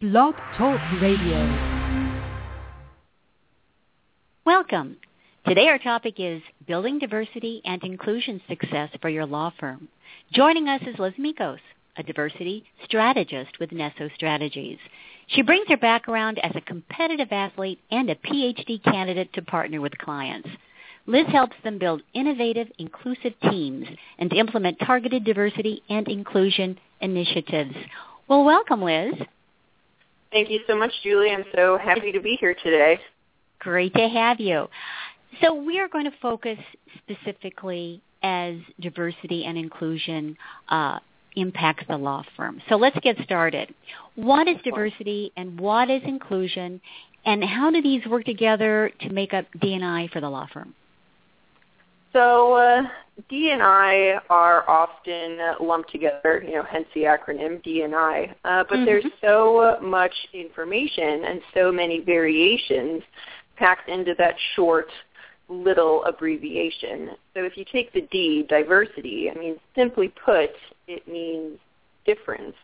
Blog Talk Radio. Welcome. Today our topic is Building Diversity and Inclusion Success for Your Law Firm. Joining us is Liz Mikos, a diversity strategist with Nesso Strategies. She brings her background as a competitive athlete and a PhD candidate to partner with clients. Liz helps them build innovative, inclusive teams and implement targeted diversity and inclusion initiatives. Well, welcome, Liz. Thank you so much, Julie. I'm so happy to be here today. Great to have you. So we are going to focus specifically as diversity and inclusion uh, impacts the law firm. So let's get started. What is diversity and what is inclusion, and how do these work together to make up D&I for the law firm? So uh, D and I are often lumped together, you know, hence the acronym D and I. Uh, but mm-hmm. there's so much information and so many variations packed into that short little abbreviation. So if you take the D, diversity, I mean, simply put, it means difference.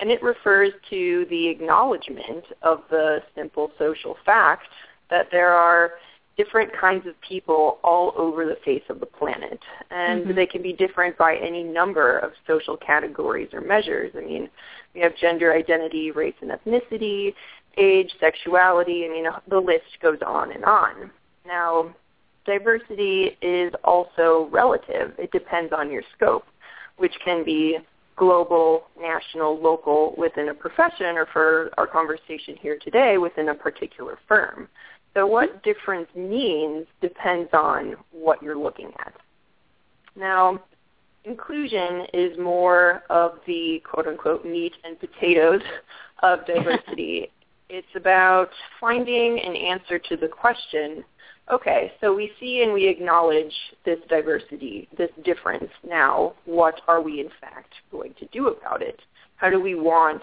And it refers to the acknowledgement of the simple social fact that there are different kinds of people all over the face of the planet. And mm-hmm. they can be different by any number of social categories or measures. I mean, we have gender identity, race and ethnicity, age, sexuality. I mean, the list goes on and on. Now, diversity is also relative. It depends on your scope, which can be global, national, local within a profession, or for our conversation here today, within a particular firm. So what difference means depends on what you're looking at. Now, inclusion is more of the quote-unquote meat and potatoes of diversity. it's about finding an answer to the question, okay, so we see and we acknowledge this diversity, this difference. Now, what are we in fact going to do about it? How do we want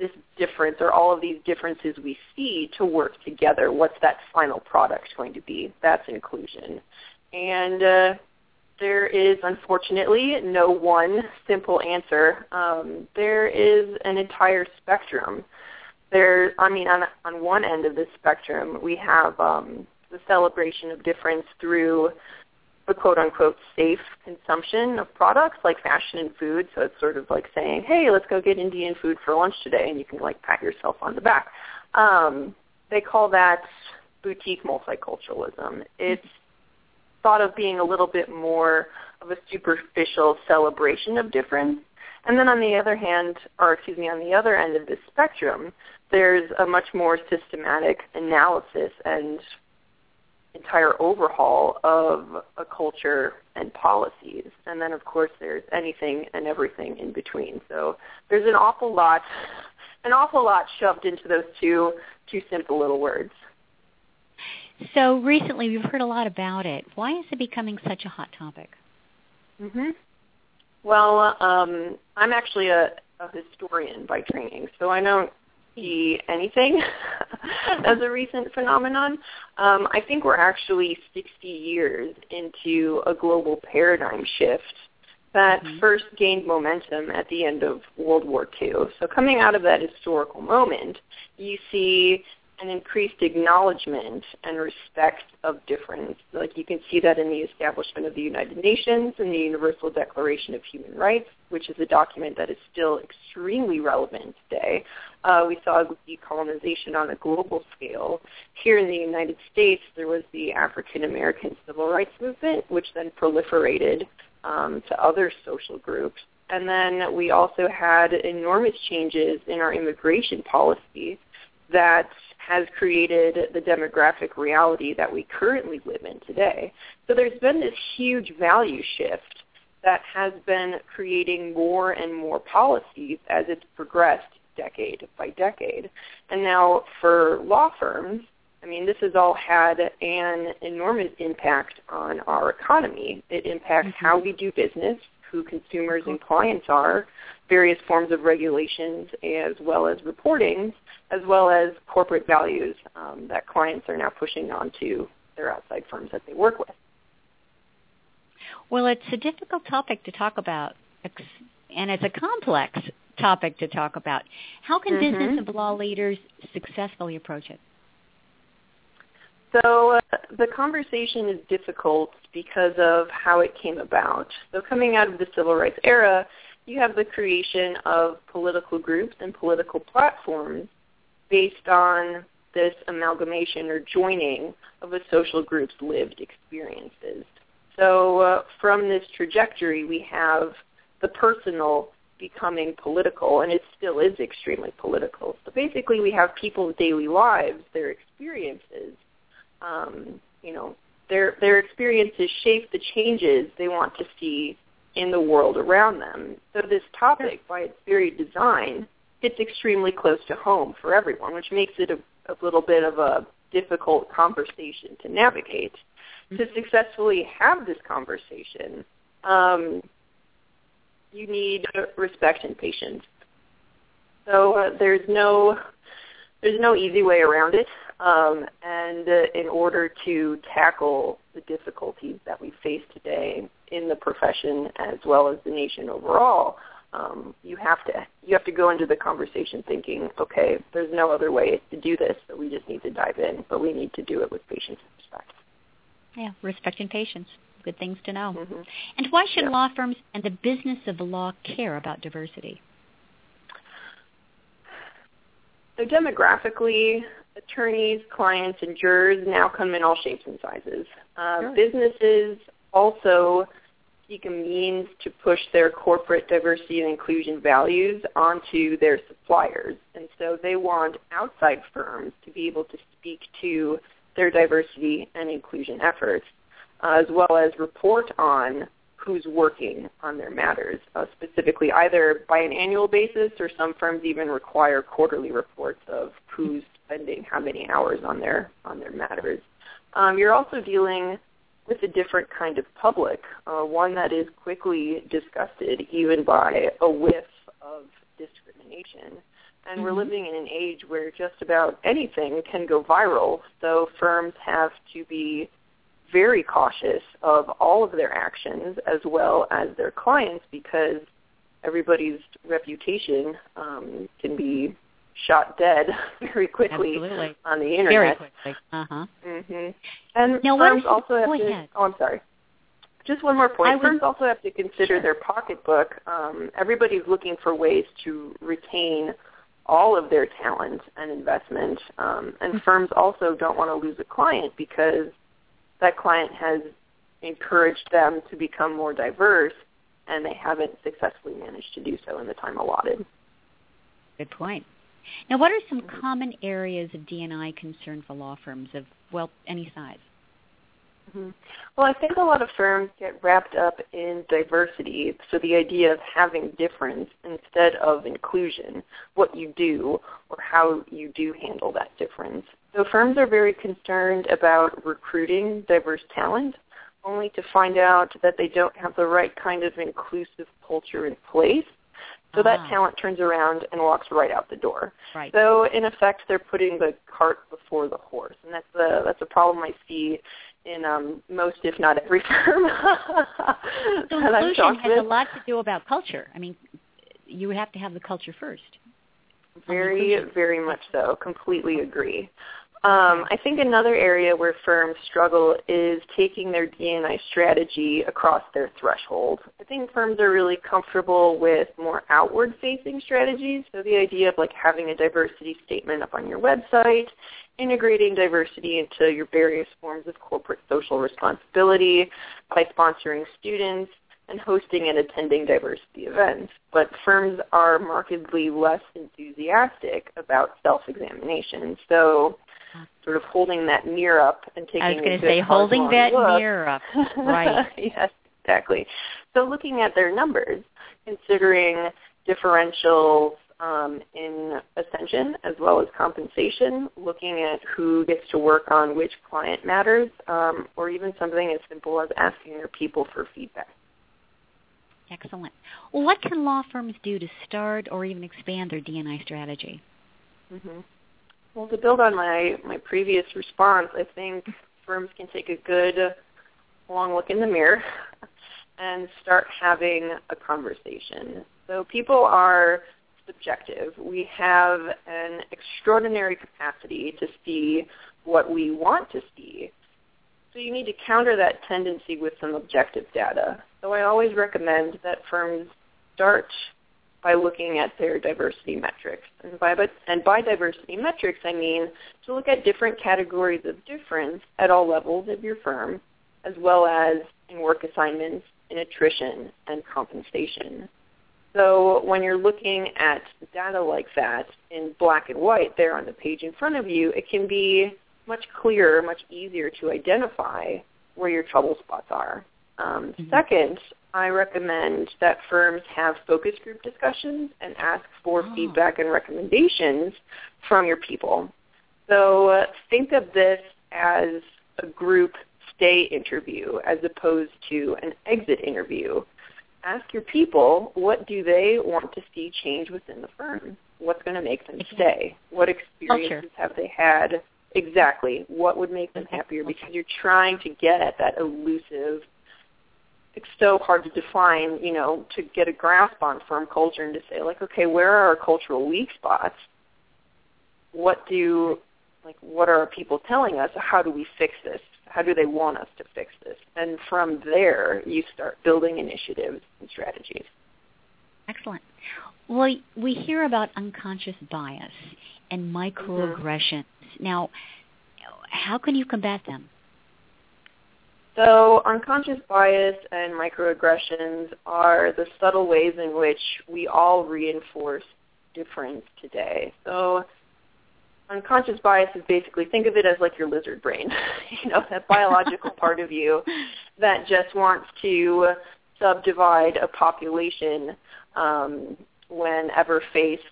this difference or all of these differences we see to work together. What's that final product going to be? That's inclusion. And uh, there is unfortunately no one simple answer. Um, there is an entire spectrum. There, I mean, on on one end of this spectrum, we have um, the celebration of difference through the quote unquote safe consumption of products like fashion and food. So it's sort of like saying, hey, let's go get Indian food for lunch today, and you can like pat yourself on the back. Um, they call that boutique multiculturalism. It's thought of being a little bit more of a superficial celebration of difference. And then on the other hand, or excuse me, on the other end of the spectrum, there's a much more systematic analysis and entire overhaul of a culture and policies. And then, of course, there's anything and everything in between. So there's an awful lot, an awful lot shoved into those two two simple little words. So recently, we've heard a lot about it. Why is it becoming such a hot topic? Mhm. Well, um, I'm actually a, a historian by training, so I don't see anything as a recent phenomenon. Um, I think we're actually 60 years into a global paradigm shift that mm-hmm. first gained momentum at the end of World War II. So coming out of that historical moment, you see an increased acknowledgement and respect of difference. Like you can see that in the establishment of the United Nations and the Universal Declaration of Human Rights, which is a document that is still extremely relevant today. Uh, we saw decolonization on a global scale. Here in the United States, there was the African American Civil Rights Movement, which then proliferated um, to other social groups. And then we also had enormous changes in our immigration policy that has created the demographic reality that we currently live in today. So there's been this huge value shift that has been creating more and more policies as it's progressed decade by decade. And now for law firms, I mean, this has all had an enormous impact on our economy. It impacts mm-hmm. how we do business, who consumers and clients are, various forms of regulations, as well as reporting, as well as corporate values um, that clients are now pushing onto their outside firms that they work with. Well, it's a difficult topic to talk about, and it's a complex topic to talk about. How can Mhm. business and law leaders successfully approach it? So uh, the conversation is difficult because of how it came about. So coming out of the civil rights era, you have the creation of political groups and political platforms based on this amalgamation or joining of a social group's lived experiences. So uh, from this trajectory, we have the personal becoming political, and it still is extremely political. So basically, we have people's daily lives, their experiences, um, you know, their their experiences shape the changes they want to see in the world around them. So this topic, by its very design, hits extremely close to home for everyone, which makes it a, a little bit of a difficult conversation to navigate. To successfully have this conversation, um, you need respect and patience. So uh, there's no there's no easy way around it. Um, and uh, in order to tackle the difficulties that we face today in the profession as well as the nation overall, um, you have to you have to go into the conversation thinking, okay, there's no other way to do this, so we just need to dive in, but we need to do it with patience and respect. Yeah, respect and patience. Good things to know. Mm-hmm. And why should Yeah. law firms and the business of the law care about diversity? So demographically, attorneys, clients, and jurors now come in all shapes and sizes. Uh, Sure. Businesses also seek a means to push their corporate diversity and inclusion values onto their suppliers. And so they want outside firms to be able to speak to their diversity and inclusion efforts, uh, as well as report on who's working on their matters, uh, specifically either by an annual basis or some firms even require quarterly reports of who's spending how many hours on their on their matters. Um, you're also dealing with a different kind of public, uh, one that is quickly disgusted even by a whiff of discrimination. And we're Mhm. living in an age where just about anything can go viral, so firms have to be very cautious of all of their actions as well as their clients because everybody's reputation um, can be shot dead very quickly Absolutely. on the Very internet. quickly. Uh-huh. hmm And Now, firms also have to. ahead. Oh, I'm sorry. Just one more point. I would- Firms also have to consider Sure. their pocketbook. Um, everybody's looking for ways to retain all of their talent and investment, um, and Mm-hmm. firms also don't want to lose a client because that client has encouraged them to become more diverse, and they haven't successfully managed to do so in the time allotted. Good point. Now, what are some common areas of D&I concern for law firms of, well, any size? Mhm. Well, I think a lot of firms get wrapped up in diversity, so the idea of having difference instead of inclusion, what you do or how you do handle that difference. So firms are very concerned about recruiting diverse talent, only to find out that they don't have the right kind of inclusive culture in place. So that Ah. talent turns around and walks right out the door. Right. So in effect, they're putting the cart before the horse, and that's the that's a problem I see in um, most, if not every firm. So inclusion has a lot to do about culture. I mean, you would have to have the culture first. Very, very much so. Completely agree. Um, I think another area where firms struggle is taking their D&I strategy across their threshold. I think firms are really comfortable with more outward-facing strategies. So the idea of like having a diversity statement up on your website, integrating diversity into your various forms of corporate social responsibility by sponsoring students and hosting and attending diversity events. But firms are markedly less enthusiastic about self-examination. So sort of holding that mirror up and taking I was going to say, holding that look. mirror up. Right. yes, exactly. So looking at their numbers, considering differentials um, in ascension as well as compensation, looking at who gets to work on which client matters, um, or even something as simple as asking their people for feedback. Excellent. Well, what can law firms do to start or even expand their D&I strategy? hmm Well, to build on my, my previous response, I think firms can take a good long look in the mirror and start having a conversation. So people are subjective. We have an extraordinary capacity to see what we want to see. So you need to counter that tendency with some objective data. So I always recommend that firms start by looking at their diversity metrics. And by, and by diversity metrics, I mean to look at different categories of difference at all levels of your firm, as well as in work assignments, in attrition, and compensation. So when you're looking at data like that in black and white there on the page in front of you, it can be much clearer, much easier to identify where your trouble spots are. Um, mm-hmm. Second, I recommend that firms have focus group discussions and ask for oh. feedback and recommendations from your people. So uh, think of this as a group stay interview as opposed to an exit interview. Ask your people what do they want to see change within the firm? What's going to make them stay? What experiences have they had? Exactly. What would make them happier? Because you're trying to get at that elusive it's so hard to define, you know, to get a grasp on firm culture and to say like, okay, where are our cultural weak spots? What do like what are people telling us? How do we fix this? How do they want us to fix this? And from there, you start building initiatives and strategies. Excellent. Well, we hear about unconscious bias and microaggressions. Mm-hmm. Now, how can you combat them? So unconscious bias and microaggressions are the subtle ways in which we all reinforce difference today. So unconscious bias is basically think of it as like your lizard brain, you know, that biological part of you that just wants to subdivide a population um, whenever faced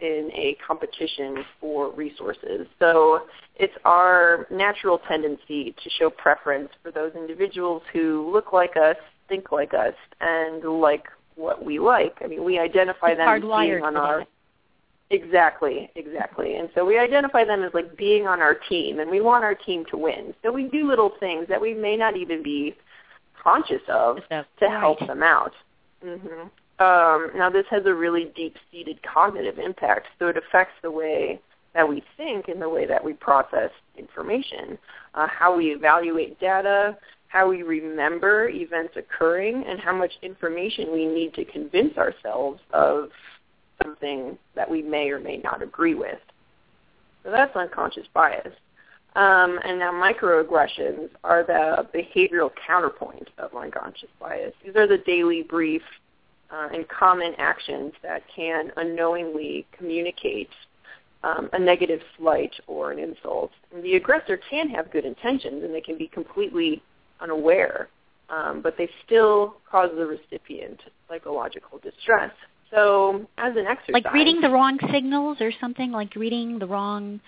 in a competition for resources. So it's our natural tendency to show preference for those individuals who look like us, think like us, and like what we like. I mean, we identify it's them as being on our Exactly, exactly. And so we identify them as like being on our team and we want our team to win. So we do little things that we may not even be conscious of to right. help them out. Mm-hmm. Um, now this has a really deep-seated cognitive impact, so it affects the way that we think and the way that we process information, uh, how we evaluate data, how we remember events occurring, and how much information we need to convince ourselves of something that we may or may not agree with. So that's unconscious bias. Um, and now microaggressions are the behavioral counterpoint of unconscious bias. These are the daily brief uh, and common actions that can unknowingly communicate um, a negative slight or an insult. And the aggressor can have good intentions and they can be completely unaware, um, but they still cause the recipient psychological distress. So as an exercise. Like reading the wrong signals or something, like reading the wrong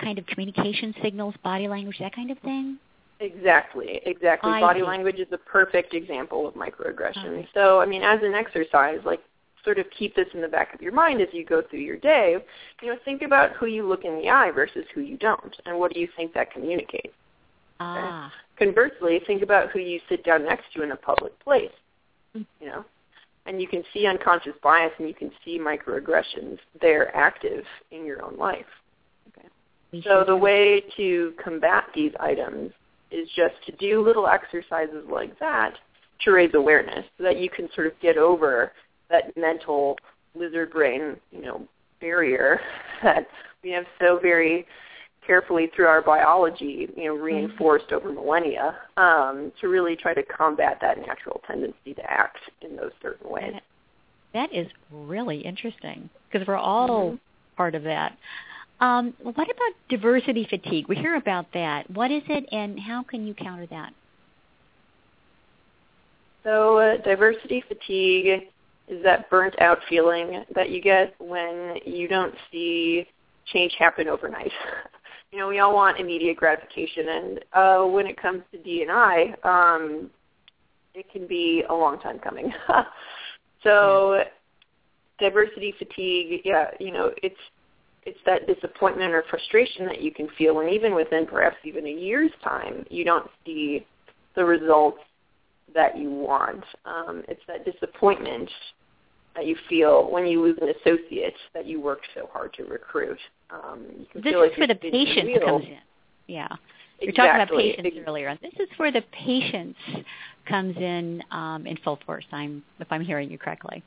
kind of communication signals, body language, that kind of thing? Exactly, exactly. I Body see. language is a perfect example of microaggression. Okay. So, I mean, as an exercise, like sort of keep this in the back of your mind as you go through your day. You know, think about who you look in the eye versus who you don't, and what do you think that communicates. Ah. Okay? Conversely, think about who you sit down next to in a public place. Mm. You know, and you can see unconscious bias and you can see microaggressions. They're active in your own life. Okay. So the way to combat these items is just to do little exercises like that to raise awareness so that you can sort of get over that mental lizard brain, you know, barrier that we have so very carefully through our biology, you know, mm-hmm. reinforced mm-hmm. over millennia, um, to really try to combat that natural tendency to act in those certain ways. That is really interesting because we're all mm-hmm. part of that. Um, what about diversity fatigue? We hear about that. What is it, and how can you counter that? So, uh, diversity fatigue is that burnt out feeling that you get when you don't see change happen overnight. you know, we all want immediate gratification, and uh, when it comes to D&I, um, it can be a long time coming. so, diversity fatigue, yeah, you know, it's it's that disappointment or frustration that you can feel and even within perhaps even a year's time you don't see the results that you want um, it's that disappointment that you feel when you lose an associate that you worked so hard to recruit. Um, you can this feel is like where the patience comes in. Yeah. You're Exactly. talking about patience Ex- earlier. This is where the patience comes in um, in full force. I'm, if I'm hearing you correctly.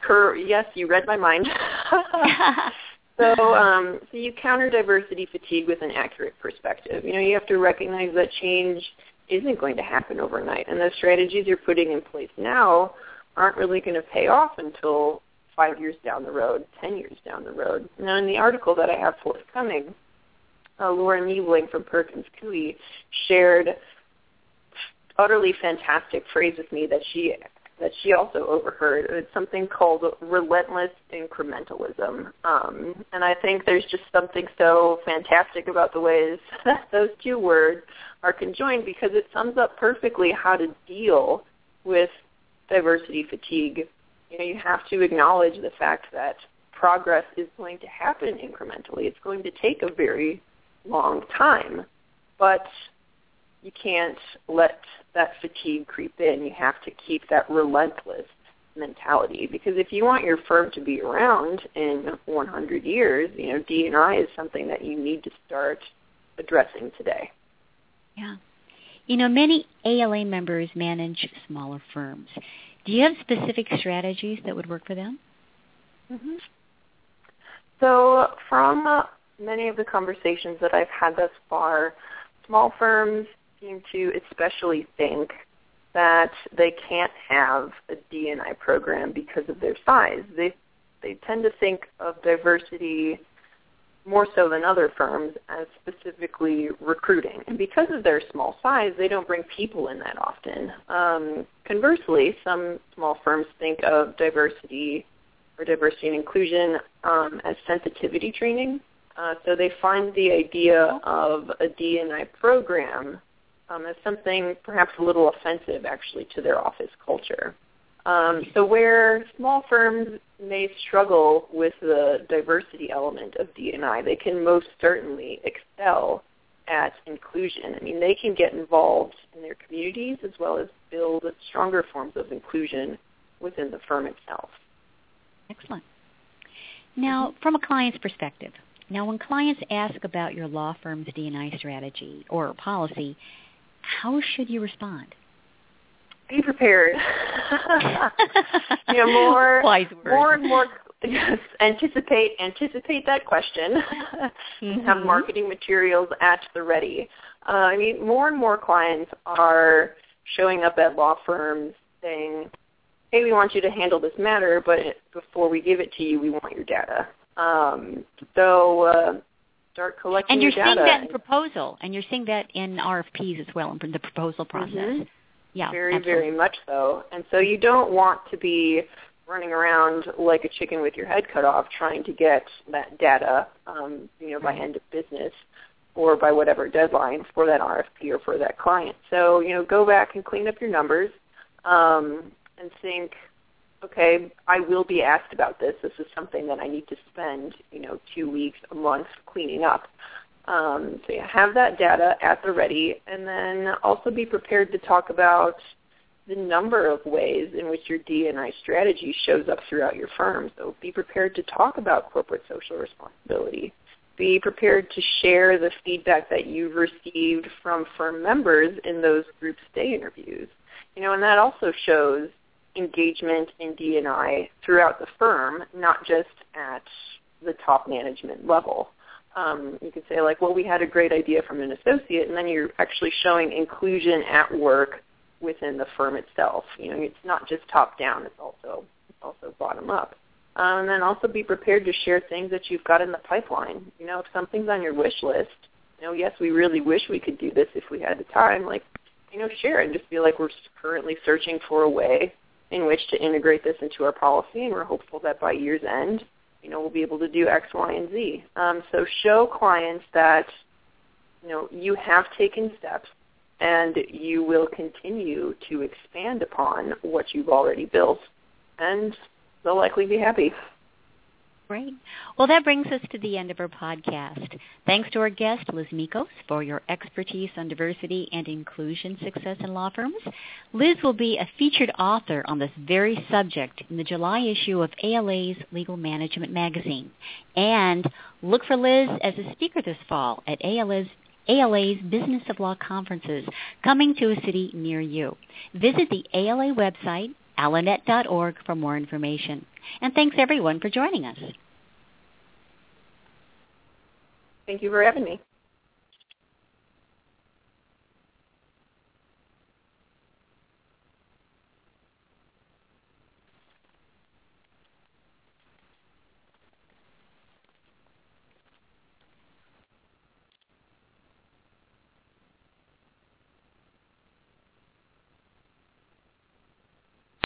Cur- yes, you read my mind. so, um, so you counter diversity fatigue with an accurate perspective. You know, you have to recognize that change isn't going to happen overnight, and the strategies you're putting in place now aren't really going to pay off until five years down the road, ten years down the road. Now, in the article that I have forthcoming, uh, Laura Niebling from Perkins Coie shared utterly fantastic phrase with me that she that she also overheard. It's something called relentless incrementalism. Um, and I think there's just something so fantastic about the ways that those two words are conjoined because it sums up perfectly how to deal with diversity fatigue. You know, you have to acknowledge the fact that progress is going to happen incrementally. It's going to take a very long time. But you can't let that fatigue creep in. You have to keep that relentless mentality because if you want your firm to be around in 100 years, you know, D&I is something that you need to start addressing today. Yeah. You know, many ALA members manage smaller firms. Do you have specific strategies that would work for them? Mm-hmm. So from uh, many of the conversations that I've had thus far, small firms seem to especially think that they can't have a D&I program because of their size. They they tend to think of diversity more so than other firms as specifically recruiting. And because of their small size, they don't bring people in that often. Um, conversely, some small firms think of diversity or diversity and inclusion um, as sensitivity training. Uh, so they find the idea of a D&I program um, as something perhaps a little offensive actually to their office culture. Um, so where small firms may struggle with the diversity element of D&I, they can most certainly excel at inclusion. I mean, they can get involved in their communities as well as build stronger forms of inclusion within the firm itself. Excellent. Now, from a client's perspective, now when clients ask about your law firm's D&I strategy or policy, how should you respond? Be prepared. you know, more, Wise words. more and more. Yes, anticipate anticipate that question. Mhm. Have marketing materials at the ready. Uh, I mean, more and more clients are showing up at law firms saying, "Hey, we want you to handle this matter, but before we give it to you, we want your data." Um, so uh, start collecting And you're your seeing that in proposal, and you're seeing that in RFPs as well, in the proposal process. Mhm. Yeah, very, absolutely. very much so. And so you don't want to be running around like a chicken with your head cut off trying to get that data, um, you know, by end of business or by whatever deadline for that RFP or for that client. So, you know, go back and clean up your numbers um, and think, okay, I will be asked about this. This is something that I need to spend, you know, two weeks, a month cleaning up. Um, so have that data at the ready, and then also be prepared to talk about the number of ways in which your D&I strategy shows up throughout your firm. So be prepared to talk about corporate social responsibility. Be prepared to share the feedback that you've received from firm members in those group stay interviews. You know, and that also shows engagement in D&I throughout the firm, not just at the top management level. Um, you could say like, well, we had a great idea from an associate, and then you're actually showing inclusion at work within the firm itself. You know, it's not just top down; it's also it's also bottom up. Um, and then also be prepared to share things that you've got in the pipeline. You know, if something's on your wish list, you know, yes, we really wish we could do this if we had the time. Like, you know, share and just be like, we're currently searching for a way in which to integrate this into our policy, and we're hopeful that by year's end, you know, we'll be able to do X, Y, and Z. Um, so show clients that, you know, you have taken steps and you will continue to expand upon what you've already built, and they'll likely be happy. Great. Well, that brings us to the end of our podcast. Thanks to our guest, Liz Mikos, for your expertise on diversity and inclusion success in law firms. Liz will be a featured author on this very subject in the July issue of ALA's Legal Management magazine. And look for Liz as a speaker this fall at ALA's ALA's Business of Law conferences coming to a city near you. Visit the ALA website, alanet.org, for more information. And thanks everyone for joining us. Thank you for having me.